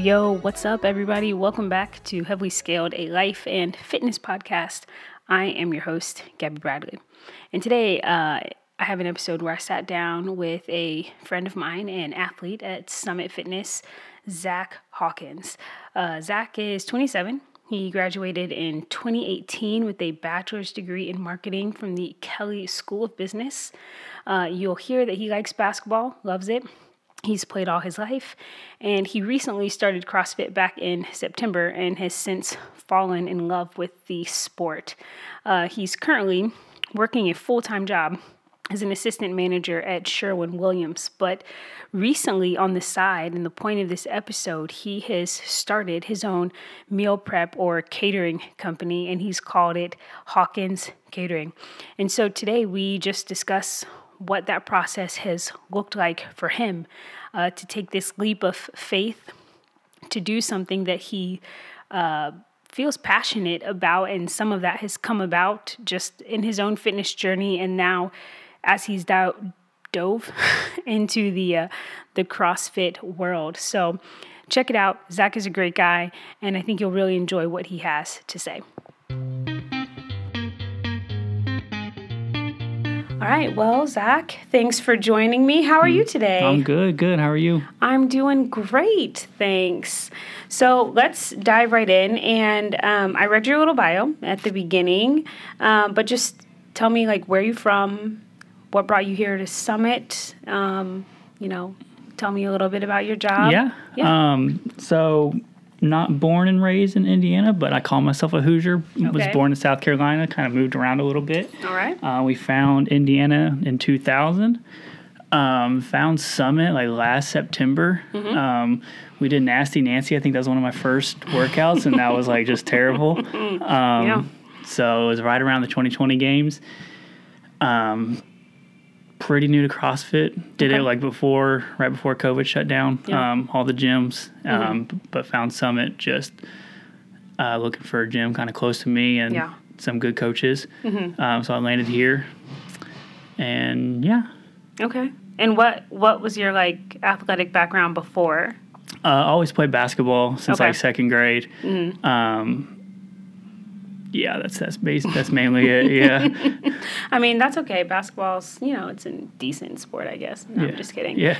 yo, what's up, everybody? Welcome back to Heavily Scaled, a life and fitness podcast. I am your host, Gabby Bradley. And today, uh, I have an episode where I sat down with a friend of mine, an athlete at Summit Fitness, Zach Hawkins. Uh, Zach is 27. He graduated in 2018 with a bachelor's degree in marketing from the Kelley School of Business. Uh, you'll hear that he likes basketball, loves it. He's played all his life, and he recently started CrossFit back in September and has since fallen in love with the sport. Uh, he's currently working a full time job as an assistant manager at Sherwin Williams. But recently, on the side, and the point of this episode, he has started his own meal prep or catering company, and he's called it Hawkins Catering. And so today we just discuss what that process has looked like for him uh, to take this leap of faith to do something that he uh, feels passionate about. And some of that has come about just in his own fitness journey. And now, as he's do- dove into the, uh, the CrossFit world. So, check it out. Zach is a great guy, and I think you'll really enjoy what he has to say. All right. Well, Zach, thanks for joining me. How are you today? I'm good, good. How are you? I'm doing great, thanks. So let's dive right in. And um, I read your little bio at the beginning, um, but just tell me like where you from, what brought you here to Summit. Um, you know, tell me a little bit about your job. Yeah. Yeah. Um, so not born and raised in Indiana, but I call myself a Hoosier. Was born in South Carolina, kind of moved around a little bit. All right. Uh, we found Indiana in 2000. Um, found Summit like last September. Mm-hmm. Um, we did Nasty Nancy. I think that was one of my first workouts, and that was like just terrible. Um, Yeah. So it was right around the 2020 games. Um, pretty new to CrossFit. Did Okay. it like before, right before COVID shut down. Yeah. Mm-hmm. Um, all the gyms, um, b- but found Summit just uh, looking for a gym kind of close to me and Yeah. some good coaches. Um, so I landed here, and yeah, Okay. And what what was your like athletic background before? uh, always played basketball since Okay. like second grade. Mm-hmm. Um, yeah, that's that's base, that's mainly it. Yeah. I mean, that's okay. Basketball's, you know, it's a decent sport, I guess. No, I'm just kidding. Yeah.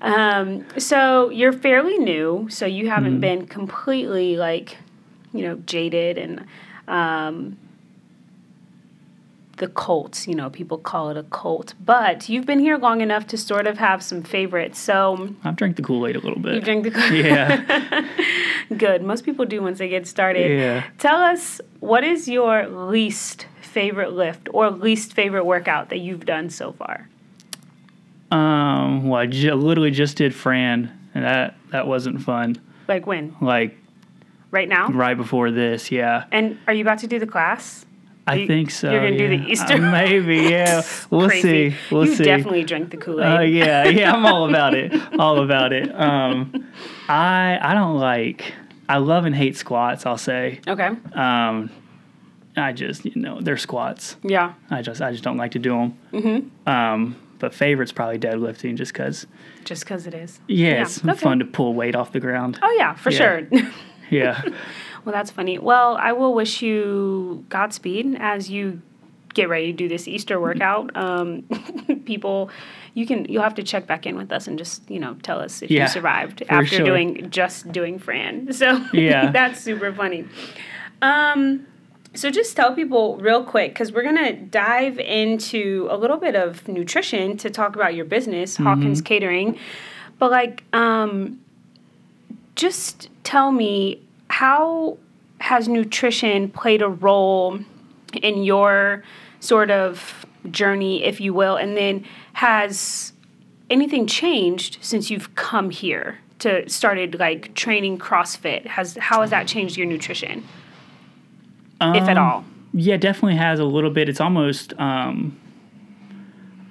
Um, so you're fairly new, so you haven't Mm-hmm. been completely like, you know, jaded and um, the cult. You know, people call it a cult, but you've been here long enough to sort of have some favorites. So I've drank the Kool Aid a little bit. you drink the Kool Aid. yeah. good. Most people do once they get started. Yeah. Tell us what is your least favorite lift or least favorite workout that you've done so far? Um, well, I literally just did Fran, and that that wasn't fun. Like when? Like Right now? right before this, yeah. And are you about to do the class? I You- think so. you're gonna do the. Easter? Uh, maybe, yeah. We'll Crazy. see. We'll see. you see. definitely drank the Kool Aid. Uh, yeah, yeah, I'm all about it. All about it. Um, I I don't like. I love and hate squats. I'll say. Okay. Um, I just you know they're squats. Yeah. I just I just don't like to do them. Mm-hmm. Um, but favorite's probably deadlifting, just because. Just because it is. Yeah, Yeah, it's okay. fun to pull weight off the ground. Oh, yeah, for Yeah. sure. Yeah. well, that's funny. Well, I will wish you Godspeed as you get ready to do this Easter workout. Um, people, you can you'll have to check back in with us and just you know tell us if Yeah, you survived after sure. doing just doing Fran. So Yeah. that's super funny. Um, so just tell people real quick because we're gonna dive into a little bit of nutrition to talk about your business, Hawkins Catering. But like, um, just tell me how has nutrition played a role in your sort of journey, if you will, and then has anything changed since you've come here to started like training CrossFit? Has how has that changed your nutrition, if at Um, all? Yeah, definitely has a little bit. It's almost. Um,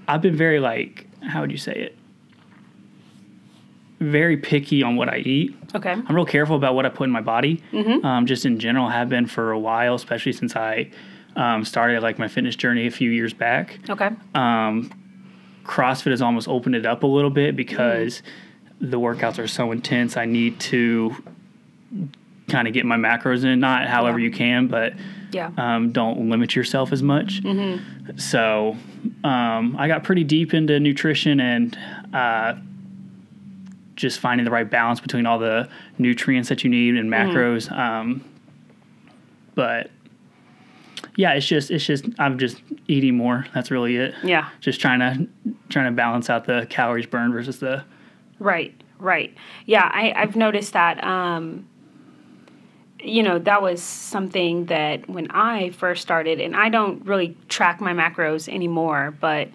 I've been very like, how would you say it? Very picky on what I eat. Okay. I'm real careful about what I put in my body. Mm-hmm. Um, just in general, have been for a while, especially since I um, started like my fitness journey a few years back. Okay. Um, CrossFit has almost opened it up a little bit because the workouts are so intense. I need to kind of get my macros in, not however Yeah. you can, but Yeah. um, don't limit yourself as much. Mm-hmm. So um, I got pretty deep into nutrition and uh, just finding the right balance between all the nutrients that you need and Mm-hmm. macros. Um, but yeah, it's just it's just I'm just eating more. That's really it. yeah. Just trying to trying to balance out the calories burned versus the Right, right. Yeah, I, I've noticed that. Um, you know, that was something that when I first started, and I don't really track my macros anymore, but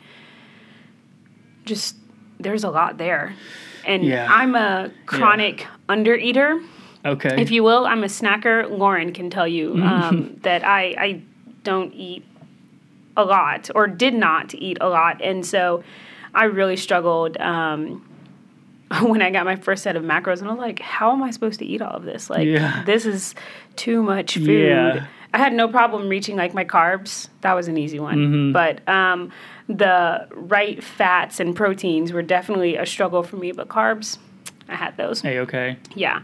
just there's a lot there. And Yeah. I'm a chronic under eater. okay. if you will. I'm a snacker. Lauren can tell you um, that I, I don't eat a lot or did not eat a lot. And so I really struggled um, when I got my first set of macros. And I was like, how am I supposed to eat all of this? Like, Yeah. this is too much food. Yeah. I had no problem reaching like my carbs. That was an easy one. Mm-hmm. But um, the right fats and proteins were definitely a struggle for me. But carbs, I had those. hey, okay. Yeah.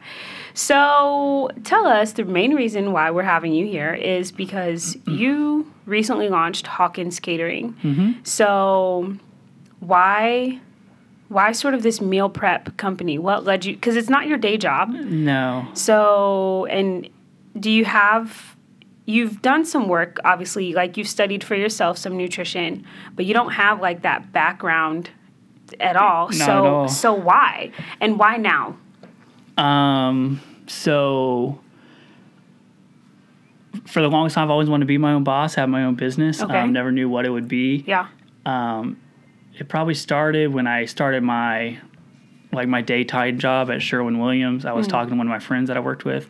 So tell us the main reason why we're having you here is because mm-hmm. you recently launched Hawkins Catering. Mm-hmm. So why why sort of this meal prep company? What led you cuz it's not your day job. No. So and do you have you've done some work obviously like you've studied for yourself some nutrition, but you don't have like that background at all. Not so at all. so why? And why now? Um, so for the longest time, I've always wanted to be my own boss, have my own business. Okay. Um, never knew what it would be. Yeah. Um, it probably started when I started my like my daytime job at Sherwin Williams. I was talking to one of my friends that I worked with.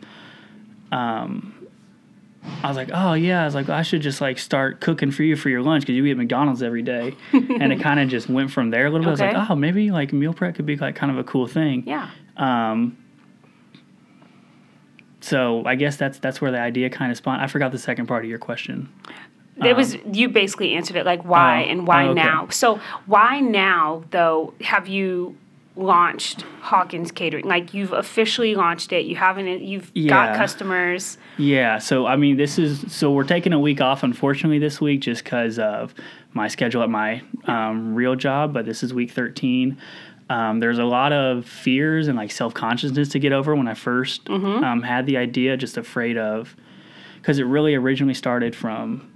Um, I was like, oh yeah, I was like, I should just like start cooking for you for your lunch because you eat at McDonald's every day, and it kind of just went from there a little bit. I was like, oh, maybe like meal prep could be like kind of a cool thing. Yeah. Um, so I guess that's that's where the idea kind of spawned. I forgot the second part of your question. It was you basically answered it like why Oh, and why oh, okay. now. So why now though have you launched Hawkins Catering? Like you've officially launched it. You haven't you've got customers. Yeah, so I mean, this is so we're taking a week off, unfortunately, this week just because of my schedule at my um, real job. But this is week thirteen. Um, there's a lot of fears and like self consciousness to get over when I 1st Mm-hmm. um, had the idea. Just afraid of because it really originally started from.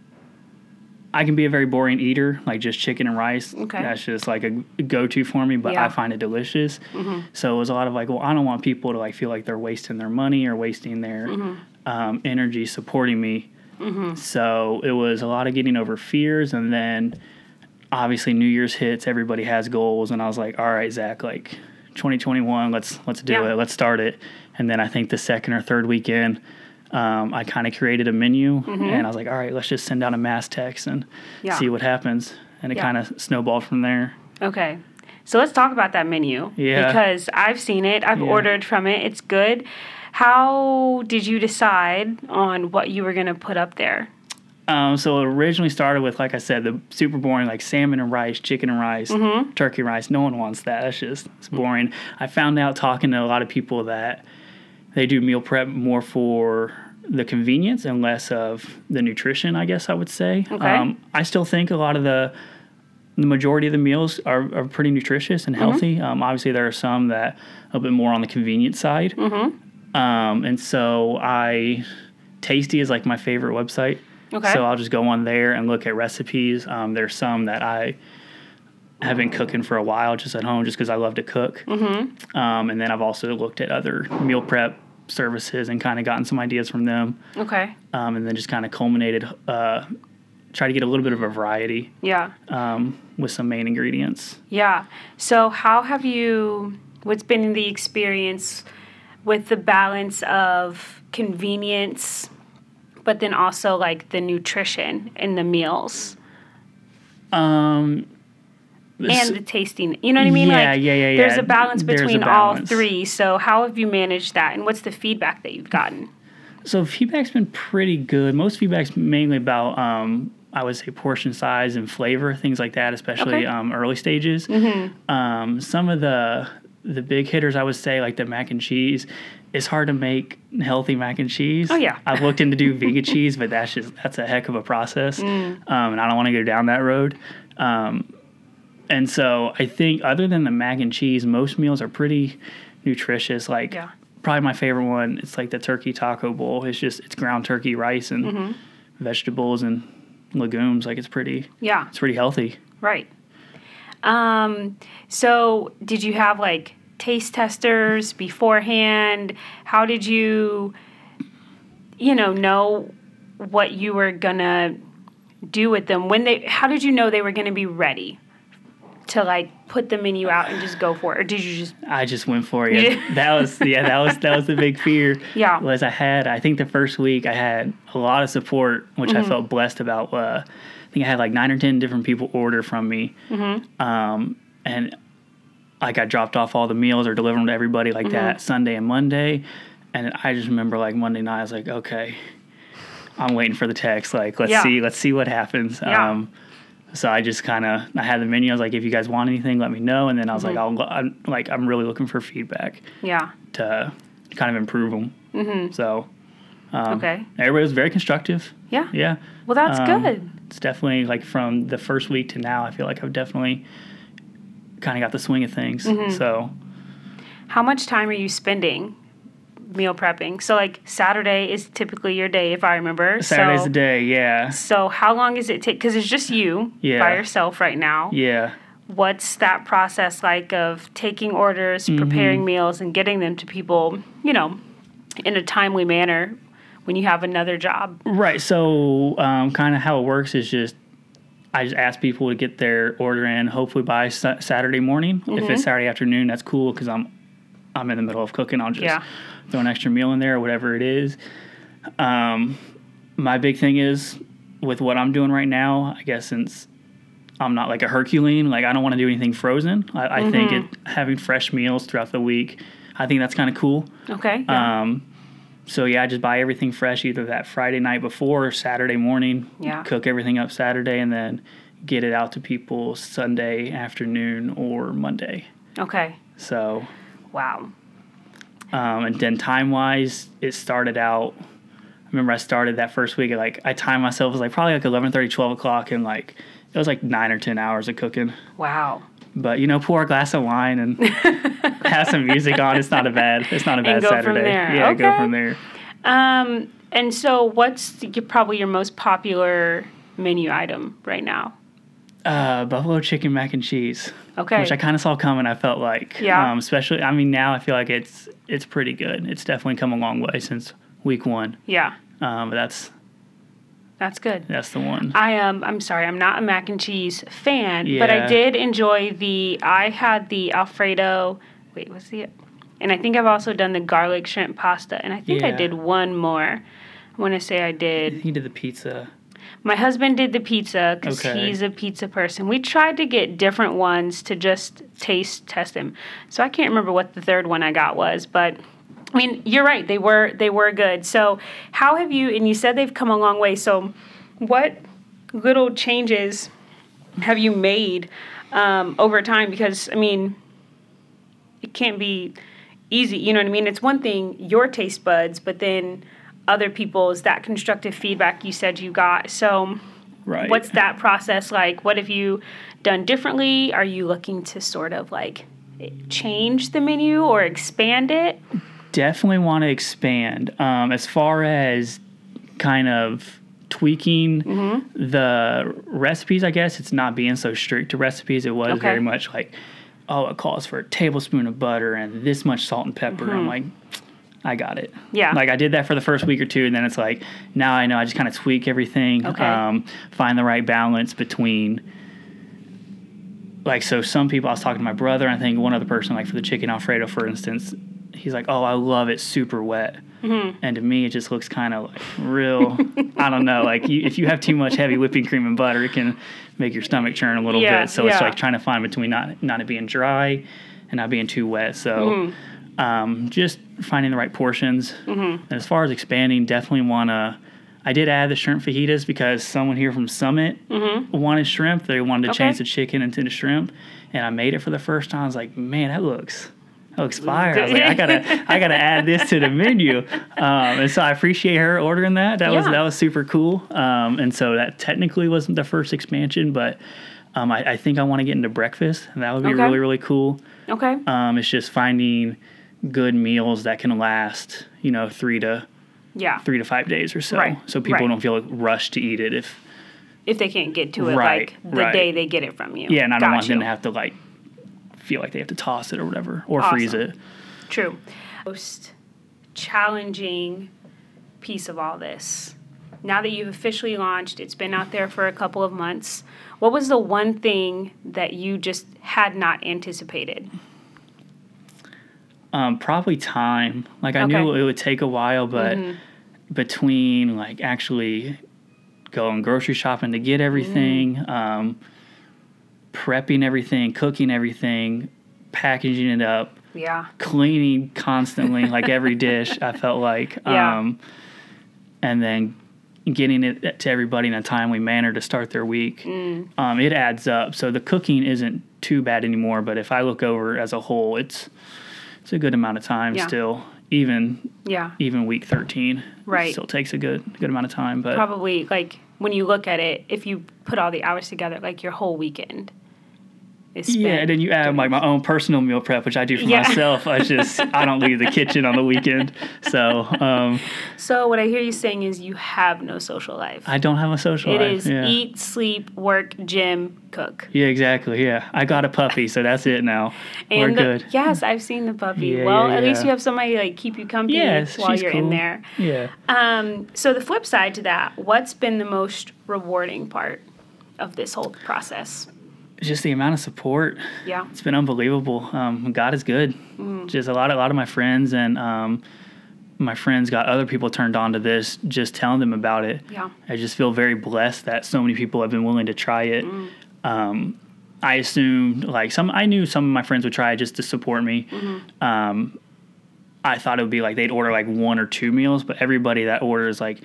I can be a very boring eater, like just chicken and rice. Okay. That's just like a go to for me, but Yeah. I find it delicious. Mm-hmm. So it was a lot of like, well, I don't want people to like feel like they're wasting their money or wasting their mm-hmm. um, energy supporting me. Mm-hmm. So it was a lot of getting over fears, and then obviously New Year's hits. Everybody has goals, and I was like, all right, Zach, like 2021, let's let's do Yeah. it, let's start it. And then I think the second or third weekend, um, I kind of created a menu, and I was like, all right, let's just send out a mass text and Yeah. see what happens. And it Yeah. kind of snowballed from there. Okay. So let's talk about that menu. Yeah. Because I've seen it. I've Yeah. ordered from it. It's good. How did you decide on what you were going to put up there? Um, so it originally started with, like I said, the super boring, like salmon and rice, chicken and rice, turkey rice. No one wants that. That's just it's boring. I found out talking to a lot of people that they do meal prep more for the convenience and less of the nutrition. I guess I would say. Okay. Um, I still think a lot of the the majority of the meals are, are pretty nutritious and healthy. Um, obviously, there are some that a bit more on the convenient side. Um, and so I, Tasty is like my favorite website. Okay. So I'll just go on there and look at recipes. Um, there's some that I have been cooking for a while just at home just because I love to cook. Mm-hmm. Um, and then I've also looked at other meal prep services and kind of gotten some ideas from them. Okay. Um, and then just kind of culminated, uh, try to get a little bit of a variety Yeah. um, with some main ingredients. Yeah. So, how have you, what's been the experience with the balance of convenience, but then also like the nutrition in the meals Um, and the tasting? You know what I mean? Yeah, like, yeah, yeah, There's a balance There's a between all three. So, how have you managed that? And what's the feedback that you've gotten? So feedback's been pretty good. Most feedback's mainly about, um, I would say, portion size and flavor, things like that, especially Okay. um, early stages. Um, some of the the big hitters, I would say, like the mac and cheese, it's hard to make healthy mac and cheese. Oh, yeah. I've looked into do vegan cheese, but that's just that's a heck of a process, Mm. um, and I don't want to go down that road. And so I think other than the mac and cheese, most meals are pretty nutritious. Like Yeah. probably my favorite one, it's like the turkey taco bowl. It's just it's ground turkey, rice, and Mm-hmm. vegetables and legumes. Like it's pretty Yeah. it's pretty healthy. Right. Um, so did you have like taste testers beforehand? How did you you know know what you were gonna do with them when they how did you know they were gonna be ready to like put the menu out and just go for it? Or did you just I just went for it. Yeah. That was yeah, that was that was the big fear. Yeah. Was I had I think the first week I had a lot of support, which Mm-hmm. I felt blessed about. Uh, I think I had like nine or ten different people order from me, Mm-hmm. um, and like I dropped off all the meals or delivered them to everybody like Mm-hmm. that Sunday and Monday, and I just remember like Monday night I was like, okay, I'm waiting for the text. Like let's Yeah. see, let's see what happens. Yeah. Um, so I just kind of I had the menu. I was like, if you guys want anything, let me know. And then I was Mm-hmm. like, I'll I'm, like I'm really looking for feedback yeah. to kind of improve them. Mm-hmm. So um, Okay. everybody was very constructive. Yeah. Yeah, Well that's Um, good. it's definitely like from the first week to now. I feel like I've definitely kind of got the swing of things. Mm-hmm. So How much time are you spending meal prepping? So like Saturday is typically your day if I remember. Saturday's so, the day. Yeah, So how long does it take? Because it's just you Yeah. by yourself right now. yeah. What's that process like of taking orders, Mm-hmm. preparing meals, and getting them to people? You know, in a timely manner when you have another job. Right. So, um, kind of how it works is just I just ask people to get their order in, hopefully by sa- Saturday morning. If Mm-hmm. it's Saturday afternoon, that's cool because I'm I'm in the middle of cooking. I'll just Yeah. throw an extra meal in there or whatever it is. Um, my big thing is with what I'm doing right now. I guess since I'm not like a Herculean, like I don't want to do anything frozen. I, I think it Mm-hmm. having fresh meals throughout the week. I think that's kind of cool. Okay. Yeah. Um, so yeah, I just buy everything fresh either that Friday night before or Saturday morning. Yeah. Cook everything up Saturday and then get it out to people Sunday afternoon or Monday. okay. So, Wow. um, and then time wise, it started out. I remember I started that first week. Like I timed myself it was like probably like 11, 30, 12 o'clock, and like it was like nine or ten hours of cooking. Wow. But you know, pour a glass of wine and have some music on. It's not a bad. It's not a bad go from Saturday. there. Yeah, go from there. Um, and so, what's the, probably your most popular menu item right now? Uh, buffalo chicken mac and cheese, Okay. which I kind of saw coming. I felt like, Yeah. Um, especially, I mean, now I feel like it's it's pretty good. It's definitely come a long way since week one. yeah, Um, but that's that's good. that's the one. I am. I'm sorry. I'm not a mac and cheese fan, yeah. but I did enjoy the. I had the Alfredo. Wait, what's the? And I think I've also done the garlic shrimp pasta, and I think I did one more. I want to say I did. He did the pizza. My husband did the pizza because Okay. he's a pizza person. We tried to get different ones to just taste test them. So I can't remember what the third one I got was, but I mean, you're right. They were they were good. So how have you? And you said they've come a long way. So what little changes have you made um, over time? Because I mean, it can't be easy. You know what I mean? It's one thing your taste buds, but then other people's that constructive feedback you said you got. So Right. what's that process like? What have you done differently? Are you looking to sort of like change the menu or expand it? definitely want to expand um, as far as kind of tweaking Mm-hmm. the recipes i guess it's not being so strict to recipes it was Okay. very much like oh it calls for a tablespoon of butter and this much salt and pepper i'm like i got it. Yeah. like i did that for the first week or two and then it's like now i know i just kind of tweak everything Okay. um, find the right balance between like so some people i was talking to my brother i think one other person like for the chicken alfredo for instance he's like oh i love it super wet Mm-hmm. and to me it just looks kind of like real i don't know like you, if you have too much heavy whipping cream and butter it can make your stomach churn a little Yeah, bit so it's like trying to find between not not it being dry and not being too wet so Mm-hmm. Um, just finding the right portions and as far as expanding definitely want to I did add the shrimp fajitas because someone here from Summit wanted shrimp. They wanted to Mm-hmm. Okay. change the chicken into the shrimp, and I made it for the first time. I was like, man, that looks oh expired. I was like, I gotta I gotta add this to the menu. Um, and so I appreciate her ordering that. That was that was super cool. Um, and so that technically wasn't the first expansion, but um, I, I think I want to get into breakfast, and that would be Okay. really really cool. Okay. Um, it's just finding good meals that can last, you know, three to Yeah. three to five days or so, Right, so people right. don't feel like rushed to eat it. If If they can't get to it Right, like the day they get it from you. yeah, and I don't Got want them to have to like feel like they have to toss it or whatever or freeze it. True. Most challenging piece of all this. Now that you've officially launched, it's been out there for a couple of months. What was the one thing that you just had not anticipated? Um, probably time. Like I Okay. Mm-hmm. knew it would take a while, but between like actually going grocery shopping to get everything, Mm-hmm. um, prepping everything, cooking everything, packaging it up, Yeah. cleaning constantly, like every dish. I felt like, Yeah. um, and then getting it to everybody in a timely manner to start their week. Mm. Um, it adds up. So the cooking isn't too bad anymore. But if I look over as a whole, it's it's a good amount of time Yeah. still. Even Yeah. even week thirteen, Right. Still takes a good good amount of time. But Probably like when you look at it, if you put all the hours together, like your whole weekend. Yeah, and then you add like my own personal meal prep, which I do for Yeah. myself. I just I don't leave the kitchen on the weekend, so um, So what I hear you saying is you have no social life. I don't have a social It life. It is yeah. eat, sleep, work, gym, cook. Yeah, exactly. Yeah, I got a puppy, so that's it now. We're And the- good. yes, I've seen the puppy. Yeah, well, at least you have somebody like keep you company Yes, while you're in there. Yeah. Um, so the flip side to that, what's been the most rewarding part of this whole process? Just the amount of support. Yeah. It's been unbelievable. Um, God is good. Mm. Just a lot, a lot of my friends and um, my friends got other people turned on to this. Just telling them about it. Yeah. I just feel very blessed that so many people have been willing to try it. Mm. Um, I assumed like some. I knew some of my friends would try it just to support me. Mm-hmm. Um, I thought it would be like they'd order like one or two meals, but everybody that orders like,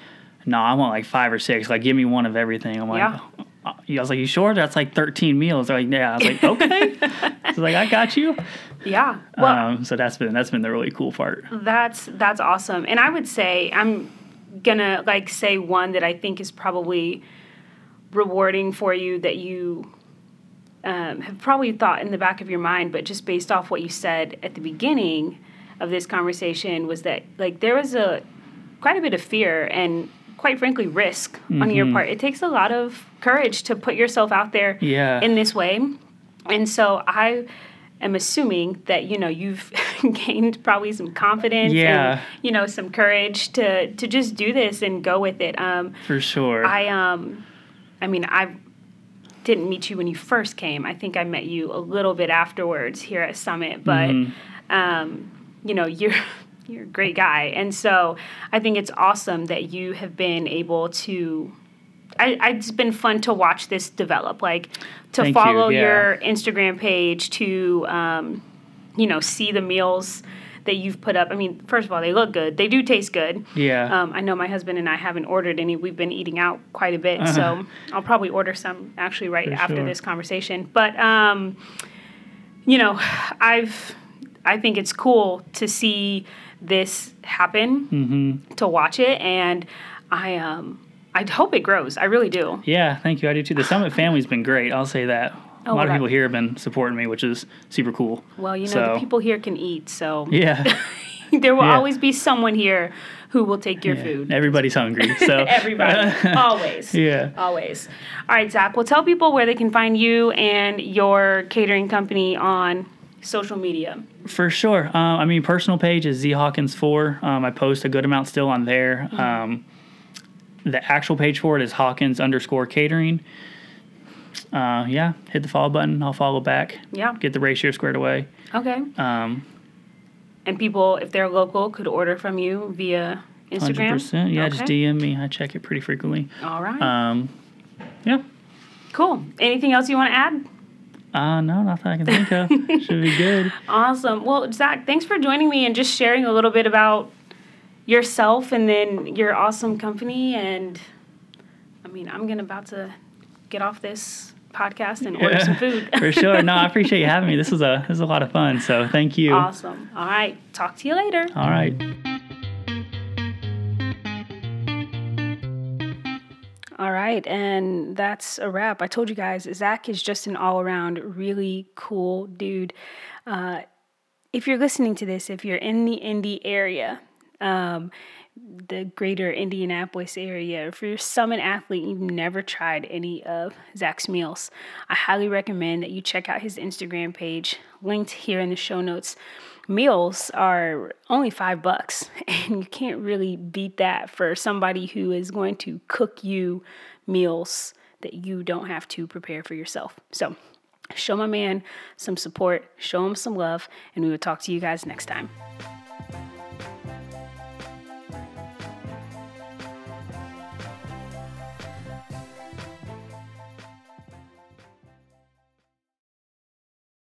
no, I want like five or six. Like, give me one of everything. I'm like, Yeah. I was like, you sure? That's like 13 meals. They're like, yeah. I was like, okay. I like, I got you. Yeah. Well, um, so that's been that's been the really cool part. That's that's awesome. And I would say I'm gonna like say one that I think is probably rewarding for you that you um, have probably thought in the back of your mind, but just based off what you said at the beginning of this conversation was that like there was a quite a bit of fear and quite frankly risk on your part. It takes a lot of courage to put yourself out there Yeah. in this way. And so I am assuming that you know you've gained probably some confidence Yeah. and you know some courage to to just do this and go with it. Um, For sure. I um, I mean I didn't meet you when you first came. I think I met you a little bit afterwards here at Summit, but um, you know you're. You're a great guy. And so I think it's awesome that you have been able to I, I- it's been fun to watch this develop, like to Thank you, follow yeah. your Instagram page, to um, you know see the meals that you've put up. I mean, first of all, they look good. They do taste good. yeah. Um, I know my husband and I haven't ordered any. We've been eating out quite a bit, so I'll probably order some actually right For after sure. this conversation. But um, you know, I've I think it's cool to see this happen, Mm-hmm. to watch it, and I um I hope it grows. I really do. Yeah, thank you. I do too. The Summit family's been great. I'll say that. Oh, a lot of people here have been supporting me, which is super cool. Well, you know, So- the people here can eat, so Yeah. there will Yeah. always be someone here who will take your Yeah. food. Everybody's hungry. So Everybody, always. Yeah. Always. All right, Zach. Well, tell people where they can find you and your catering company on social media. For sure. Um, I mean, personal page is zhawkins4. Um, I post a good amount still on there. Mm-hmm. Um, the actual page for it is Hawkins underscore catering. Uh, yeah, hit the follow button. I'll follow back. Yeah. Get the ratio squared away. Okay. Um, And people, if they're local, could order from you via Instagram. 100%. Yeah, just DM me. I check it pretty frequently. All right. Um, yeah. cool. Anything else you want to add? Uh, no, nothing I can think of. Should be good. Awesome. Well, Zach, thanks for joining me and just sharing a little bit about yourself and then your awesome company. And I mean, I'm gonna about to get off this podcast and order some food. For sure. No, I appreciate you having me. This was a this was a lot of fun. So thank you. Awesome. All right. Talk to you later. All right. All right, and that's a wrap. I told you guys, Zach is just an all around really cool dude. Uh, if you're listening to this, if you're in the Indy area, um, the greater Indianapolis area, if you're a summit athlete you've never tried any of Zach's meals, I highly recommend that you check out his Instagram page, linked here in the show notes. Meals are only five bucks, and you can't really beat that for somebody who is going to cook you meals that you don't have to prepare for yourself. So, show my man some support, show him some love, and we will talk to you guys next time.